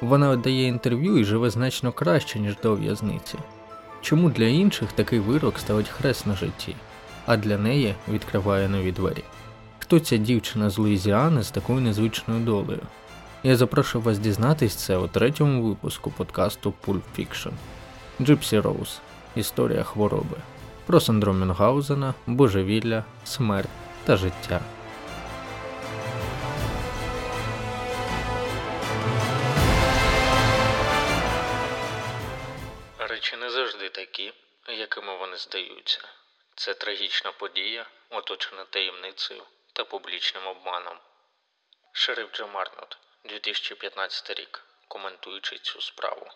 Вона дає інтерв'ю і живе значно краще, ніж до в'язниці. Чому для інших такий вирок ставить хрест на житті, а для неї відкриває нові двері? Хто ця дівчина з Луїзіани з такою незвичною долею? Я запрошую вас дізнатись це у третьому випуску подкасту Pulp Fiction. Джипсі Роуз. Історія хвороби. Про синдром Мюнгаузена, божевілля, смерть та життя. Такі, якими вони здаються. Це трагічна подія, оточена таємницею та публічним обманом. Шериф Джамарнот, 2015 рік, коментуючи цю справу.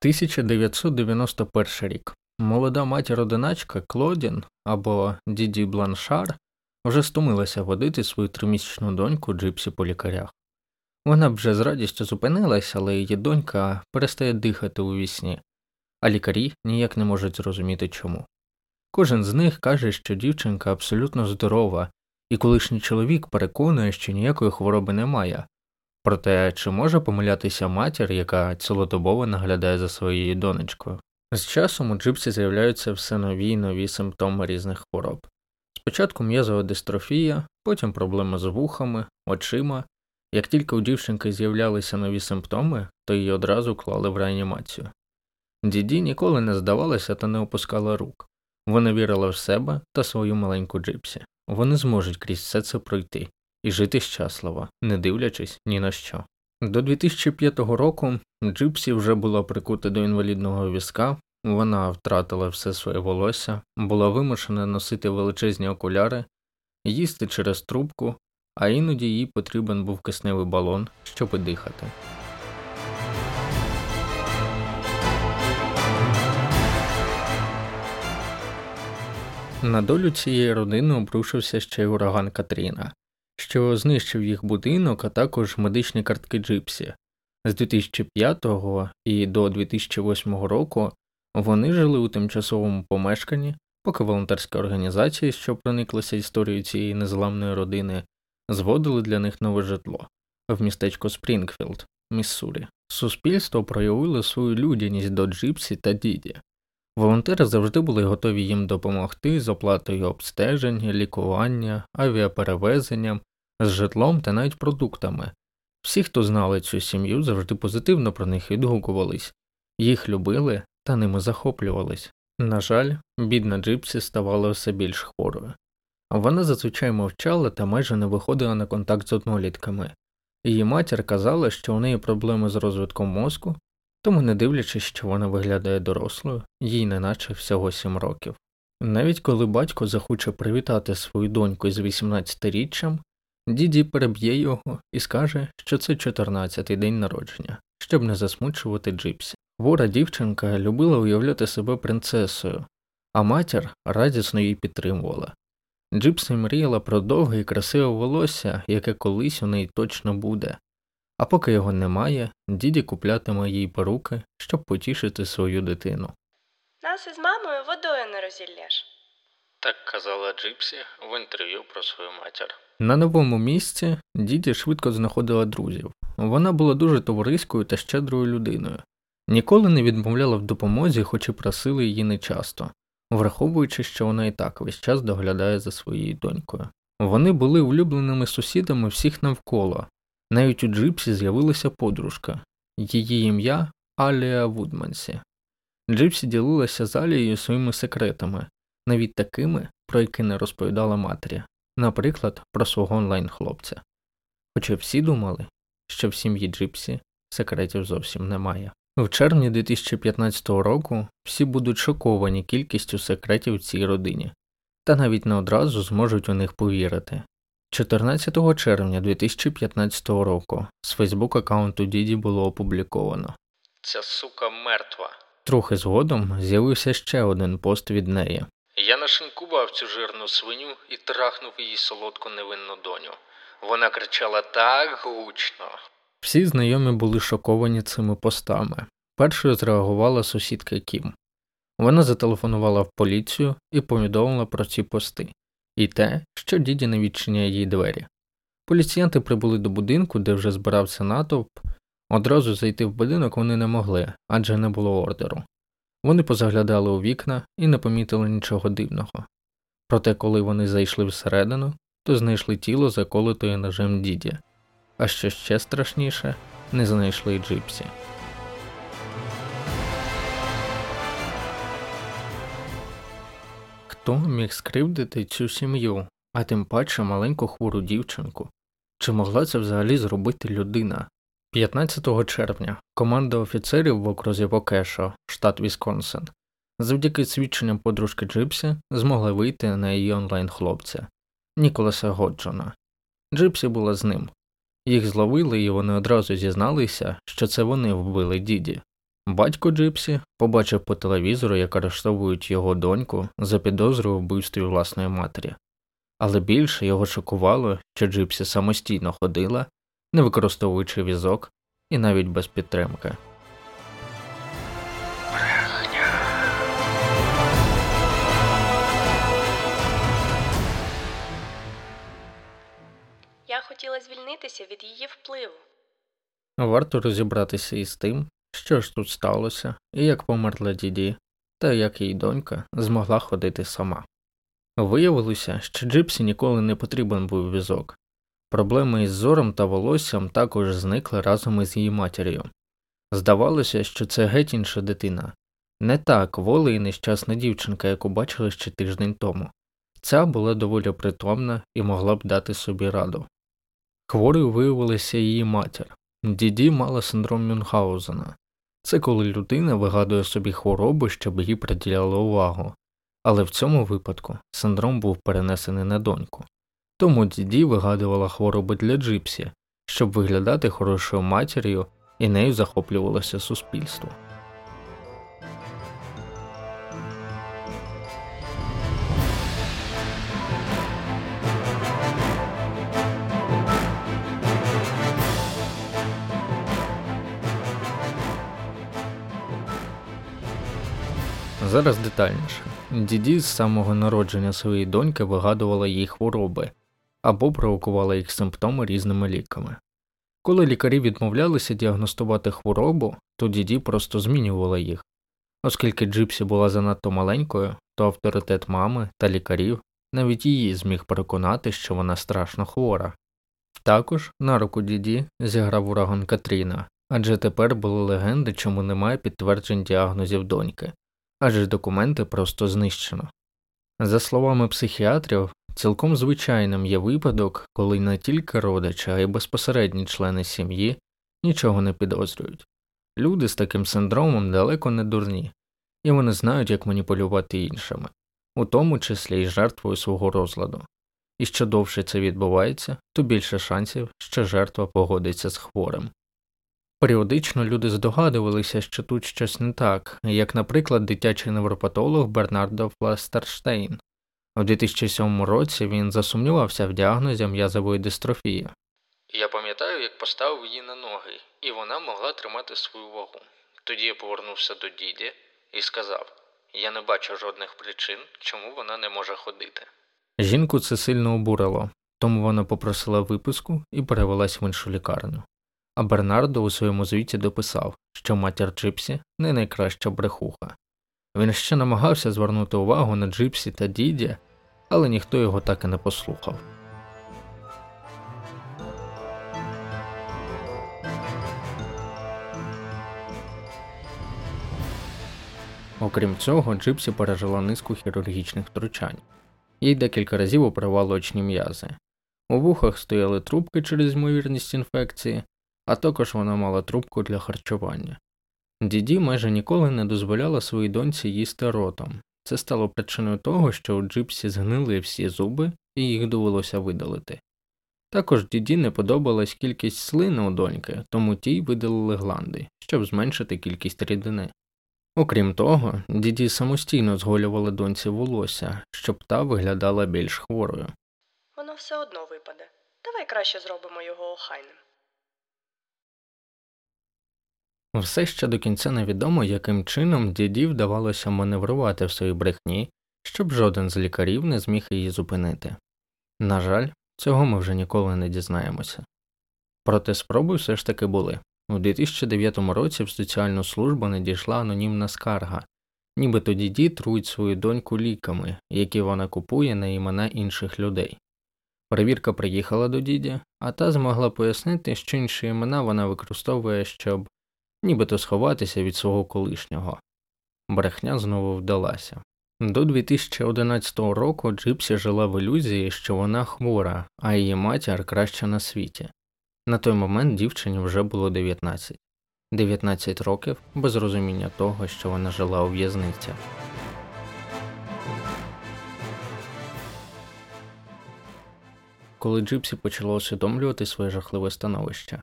1991 рік. Молода матір-одиначка Клодін або Діді Бланшар вже стомилася водити свою тримісячну доньку Джипсі по лікарях. Вона б вже з радістю зупинилась, але її донька перестає дихати у вісні, а лікарі ніяк не можуть зрозуміти чому. Кожен з них каже, що дівчинка абсолютно здорова, і колишній чоловік переконує, що ніякої хвороби немає. Проте чи може помилятися матір, яка цілодобово наглядає за своєю донечкою? З часом у джипсі з'являються все нові й нові симптоми різних хвороб. Спочатку м'язова дистрофія, потім проблеми з вухами, очима. Як тільки у дівчинки з'являлися нові симптоми, то її одразу клали в реанімацію. Діді ніколи не здавалася та не опускала рук. Вона вірила в себе та свою маленьку джипсі. Вони зможуть крізь все це пройти і жити щасливо, не дивлячись ні на що. До 2005 року Джипсі вже була прикута до інвалідного візка, вона втратила все своє волосся, була вимушена носити величезні окуляри, їсти через трубку, а іноді їй потрібен був кисневий балон, щоб дихати. На долю цієї родини обрушився ще й ураган Катріна, що знищив їх будинок, а також медичні картки Джипсі. З 2005 і до 2008 року вони жили у тимчасовому помешканні, поки волонтерські організації, що прониклися історією цієї незламної родини, зводили для них нове житло в містечко Спрінгфілд, Міссурі. Суспільство проявило свою людяність до Джипсі та Діді. Волонтери завжди були готові їм допомогти з оплатою обстежень, лікування, авіаперевезенням, з житлом та навіть продуктами. Всі, хто знали цю сім'ю, завжди позитивно про них відгукувались, їх любили та ними захоплювались. На жаль, бідна Джипсі ставала все більш хворою. Вона зазвичай мовчала та майже не виходила на контакт з однолітками. Її матір казала, що у неї проблеми з розвитком мозку, тому, не дивлячись, що вона виглядає дорослою, їй неначе всього сім років. Навіть коли батько захоче привітати свою доньку з 18-річчям, діді переб'є його і скаже, що це 14-й день народження, щоб не засмучувати Джипсі. Хвора дівчинка любила уявляти себе принцесою, а матір радісно її підтримувала. Джипсі мріяла про довге і красиве волосся, яке колись у неї точно буде, а поки його немає, діді куплятиме їй поруки, щоб потішити свою дитину. Нас із мамою водою не розілляш. Так казала Джипсі в інтерв'ю про свою матір. На новому місці діді швидко знаходила друзів. Вона була дуже товариською та щедрою людиною. Ніколи не відмовляла в допомозі, хоч і просили її нечасто, враховуючи, що вона і так весь час доглядає за своєю донькою. Вони були улюбленими сусідами всіх навколо, навіть у Джипсі з'явилася подружка, її ім'я Алія Вудмансі. Джипсі ділилася з Алією своїми секретами, навіть такими, про які не розповідала матері, наприклад, про свого онлайн-хлопця. Хоча всі думали, що в сім'ї Джипсі секретів зовсім немає. В червні 2015 року всі будуть шоковані кількістю секретів в цій родині, та навіть не одразу зможуть у них повірити. 14 червня 2015 року з Фейсбук аккаунту Діді було опубліковано. Ця сука мертва. Трохи згодом з'явився ще один пост від неї. Я нашинкував цю жирну свиню і трахнув її солодку невинну доню. Вона кричала так гучно. Всі знайомі були шоковані цими постами. Першою зреагувала сусідка Кім. Вона зателефонувала в поліцію і повідомила про ці пости і те, що діді не відчиняє їй двері. Поліціянти прибули до будинку, де вже збирався натовп. Одразу зайти в будинок вони не могли, адже не було ордеру. Вони позаглядали у вікна і не помітили нічого дивного. Проте, коли вони зайшли всередину, то знайшли тіло заколотої ножем діді, а що ще страшніше, не знайшли джипсі. Хто міг скривдити цю сім'ю, а тим паче маленьку хвору дівчинку? Чи могла це взагалі зробити людина? 15 червня команда офіцерів в окрузі Вокешо, штат Вісконсин, завдяки свідченням подружки Джипсі змогли вийти на її онлайн хлопця Ніколаса Годжона. Джипсі була з ним. Їх зловили і вони одразу зізналися, що це вони вбили діді. Батько Джипсі побачив по телевізору, як арештовують його доньку за підозрою в вбивстві власної матері, але більше його шокувало, що Джипсі самостійно ходила, не використовуючи візок і навіть без підтримки. Я хотіла звільнитися від її впливу. Варто розібратися із тим, що ж тут сталося, і як померла діді, та як її донька змогла ходити сама. Виявилося, що Джипсі ніколи не потрібен був візок. Проблеми із зором та волоссям також зникли разом із її матір'ю. Здавалося, що це геть інша дитина, не так вола і нещасна дівчинка, яку бачили ще тиждень тому. Ця була доволі притомна і могла б дати собі раду. Хворою виявилася її матір. Діді мала синдром Мюнхгаузена. Це коли людина вигадує собі хворобу, щоб їй приділяли увагу, але в цьому випадку синдром був перенесений на доньку. Тому діді вигадувала хвороби для Джипсі, щоб виглядати хорошою матір'ю і нею захоплювалося суспільство. Зараз детальніше. Діді з самого народження своєї доньки вигадувала їй хвороби або провокувала їх симптоми різними ліками. Коли лікарі відмовлялися діагностувати хворобу, то діді просто змінювала їх. Оскільки Джипсі була занадто маленькою, то авторитет мами та лікарів навіть її зміг переконати, що вона страшно хвора. Також на руку діді зіграв ураган Катріна, адже тепер були легенди, чому немає підтверджень діагнозів доньки адже документи просто знищено. За словами психіатрів, цілком звичайним є випадок, коли не тільки родичі, а й безпосередні члени сім'ї нічого не підозрюють. Люди з таким синдромом далеко не дурні, і вони знають, як маніпулювати іншими, у тому числі й жертвою свого розладу. І що довше це відбувається, то більше шансів, що жертва погодиться з хворим. Періодично люди здогадувалися, що тут щось не так, як, наприклад, дитячий невропатолог Бернардо Фластерштейн. У 2007 році він засумнівався в діагнозі м'язової дистрофії. Я пам'ятаю, як поставив її на ноги, і вона могла тримати свою вагу. Тоді я повернувся до діді і сказав я не бачу жодних причин, чому вона не може ходити. Жінку це сильно обурило, тому вона попросила виписку і перевелась в іншу лікарню. А Бернардо у своєму звіті дописав, що матір Джипсі не найкраща брехуха. Він ще намагався звернути увагу на Джипсі та Діді, але ніхто його так і не послухав. Окрім цього, Джипсі пережила низку хірургічних втручань, їй декілька разів оперували очні м'язи. У вухах стояли трубки через ймовірність інфекції, а також вона мала трубку для харчування. Діді майже ніколи не дозволяла своїй доньці їсти ротом. Це стало причиною того, що у Джипсі згнили всі зуби і їх довелося видалити. Також діді не подобалась кількість слини у доньки, тому тій видалили гланди, щоб зменшити кількість рідини. Окрім того, діді самостійно зголювали доньці волосся, щоб та виглядала більш хворою. Воно все одно випаде. Давай краще зробимо його охайним. Все ще до кінця невідомо, яким чином діді вдавалося маневрувати в своїй брехні, щоб жоден з лікарів не зміг її зупинити. На жаль, цього ми вже ніколи не дізнаємося. Проте спроби все ж таки були. У 2009 році в соціальну службу надійшла анонімна скарга, нібито діді трують свою доньку ліками, які вона купує на імена інших людей. Перевірка приїхала до діді, а та змогла пояснити, що інші імена вона використовує, щоб нібито сховатися від свого колишнього. Брехня знову вдалася. До 2011 року Джипсі жила в ілюзії, що вона хвора, а її матір краща на світі. На той момент дівчині вже було 19. 19 років без розуміння того, що вона жила у в'язниці. Коли Джипсі почала усвідомлювати своє жахливе становище,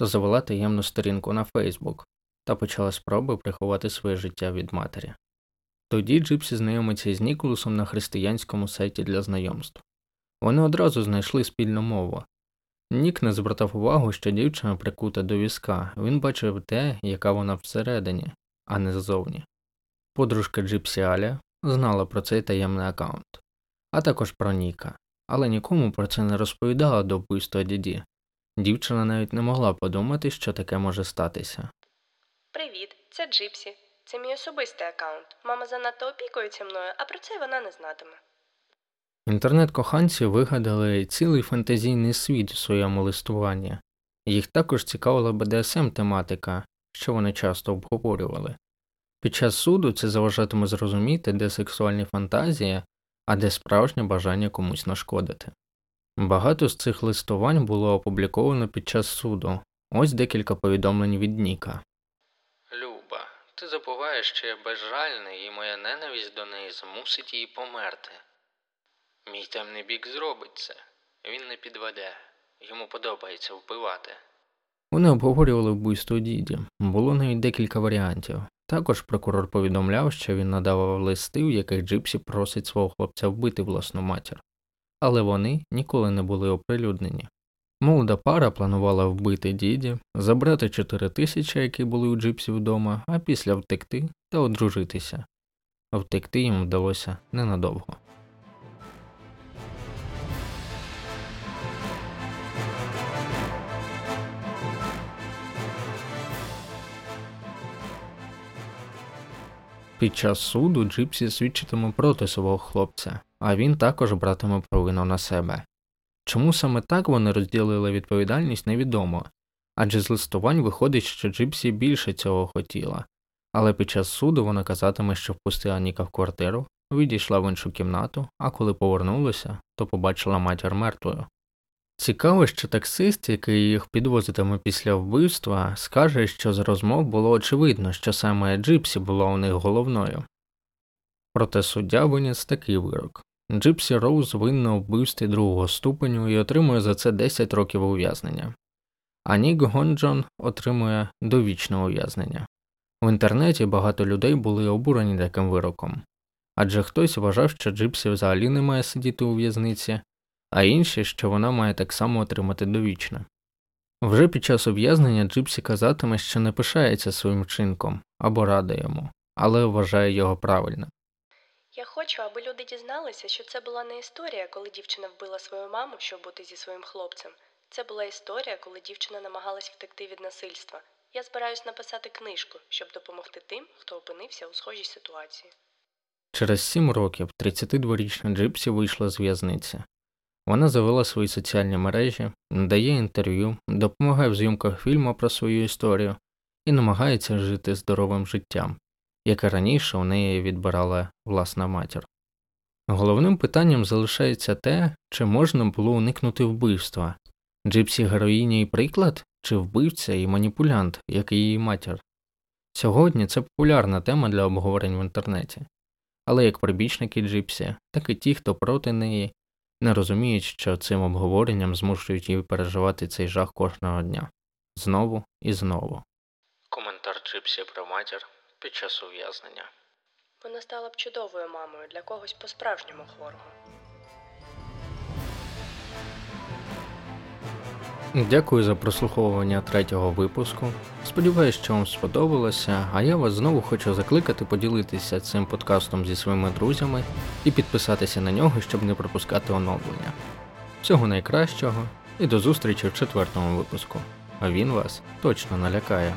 то завела таємну сторінку на Фейсбук та почала спроби приховати своє життя від матері. Тоді Джипсі знайомиться із Ніколусом на християнському сайті для знайомств. Вони одразу знайшли спільну мову. Нік не звертав увагу, що дівчина прикута до візка, він бачив те, яка вона всередині, а не ззовні. Подружка Джипсі Аля знала про цей таємний аккаунт, а також про Ніка, але нікому про це не розповідала до вбивства діді. Дівчина навіть не могла подумати, що таке може статися. Привіт, це Джипсі. Це мій особистий аккаунт. Мама занадто опікується мною, а про це вона не знатиме. Інтернет-коханці вигадали цілий фантазійний світ у своєму листуванні. Їх також цікавила БДСМ тематика, що вони часто обговорювали. Під час суду це заважатиме зрозуміти, де сексуальні фантазії, а де справжнє бажання комусь нашкодити. Багато з цих листувань було опубліковано під час суду. Ось декілька повідомлень від Ніка. Люба, ти забуваєш, що я безжальний, і моя ненависть до неї змусить її померти. Мій темний бік зробить це. Він не підведе, йому подобається вбивати. Вони обговорювали вбивство діді. Було навіть декілька варіантів. Також прокурор повідомляв, що він надавав листи, в яких Джипсі просить свого хлопця вбити власну матір, але вони ніколи не були оприлюднені. Молода пара планувала вбити діді, забрати 4 тисячі, які були у Джипсі вдома, а після втекти та одружитися. Втекти їм вдалося ненадовго. Під час суду Джипсі свідчитиме проти свого хлопця, а він також братиме провину на себе. Чому саме так вони розділили відповідальність, невідомо, адже з листувань виходить, що Джипсі більше цього хотіла, але під час суду вона казатиме, що впустила Ніка в квартиру, відійшла в іншу кімнату, а коли повернулася, то побачила матір мертвою. Цікаво, що таксист, який їх підвозитиме після вбивства, скаже, що з розмов було очевидно, що саме Джипсі була у них головною. Проте суддя виніс такий вирок Джипсі Роуз винна вбивстві другого ступеню і отримує за це 10 років ув'язнення, а Нік Гонджон отримує довічне ув'язнення. В інтернеті багато людей були обурені таким вироком, адже хтось вважав, що Джипсі взагалі не має сидіти у в'язниці а інші, що вона має так само отримати довічне. Вже під час ув'язнення Джипсі казатиме, що не пишається своїм вчинком або рада йому, але вважає його правильним. Я хочу, аби люди дізналися, що це була не історія, коли дівчина вбила свою маму, щоб бути зі своїм хлопцем. Це була історія, коли дівчина намагалась втекти від насильства. Я збираюсь написати книжку, щоб допомогти тим, хто опинився у схожій ситуації. Через сім років 32-річна Джипсі вийшла з в'язниці. Вона завела свої соціальні мережі, надає інтерв'ю, допомагає в зйомках фільму про свою історію і намагається жити здоровим життям, яке раніше у неї відбирала власна матір. Головним питанням залишається те, чи можна було уникнути вбивства Джипсі героїня і приклад, чи вбивця і маніпулянт, як і її матір. Сьогодні це популярна тема для обговорень в інтернеті, але як прибічники Джипсі, так і ті, хто проти неї не розуміють, що цим обговоренням змушують її переживати цей жах кожного дня. Знову і знову. Коментар Джипсі про матір під час ув'язнення. Вона стала б чудовою мамою для когось по-справжньому хворого. Дякую за прослуховування третього випуску. Сподіваюсь, що вам сподобалося, а я вас знову хочу закликати поділитися цим подкастом зі своїми друзями і підписатися на нього, щоб не пропускати оновлення. Всього найкращого і до зустрічі в четвертому випуску. А він вас точно налякає.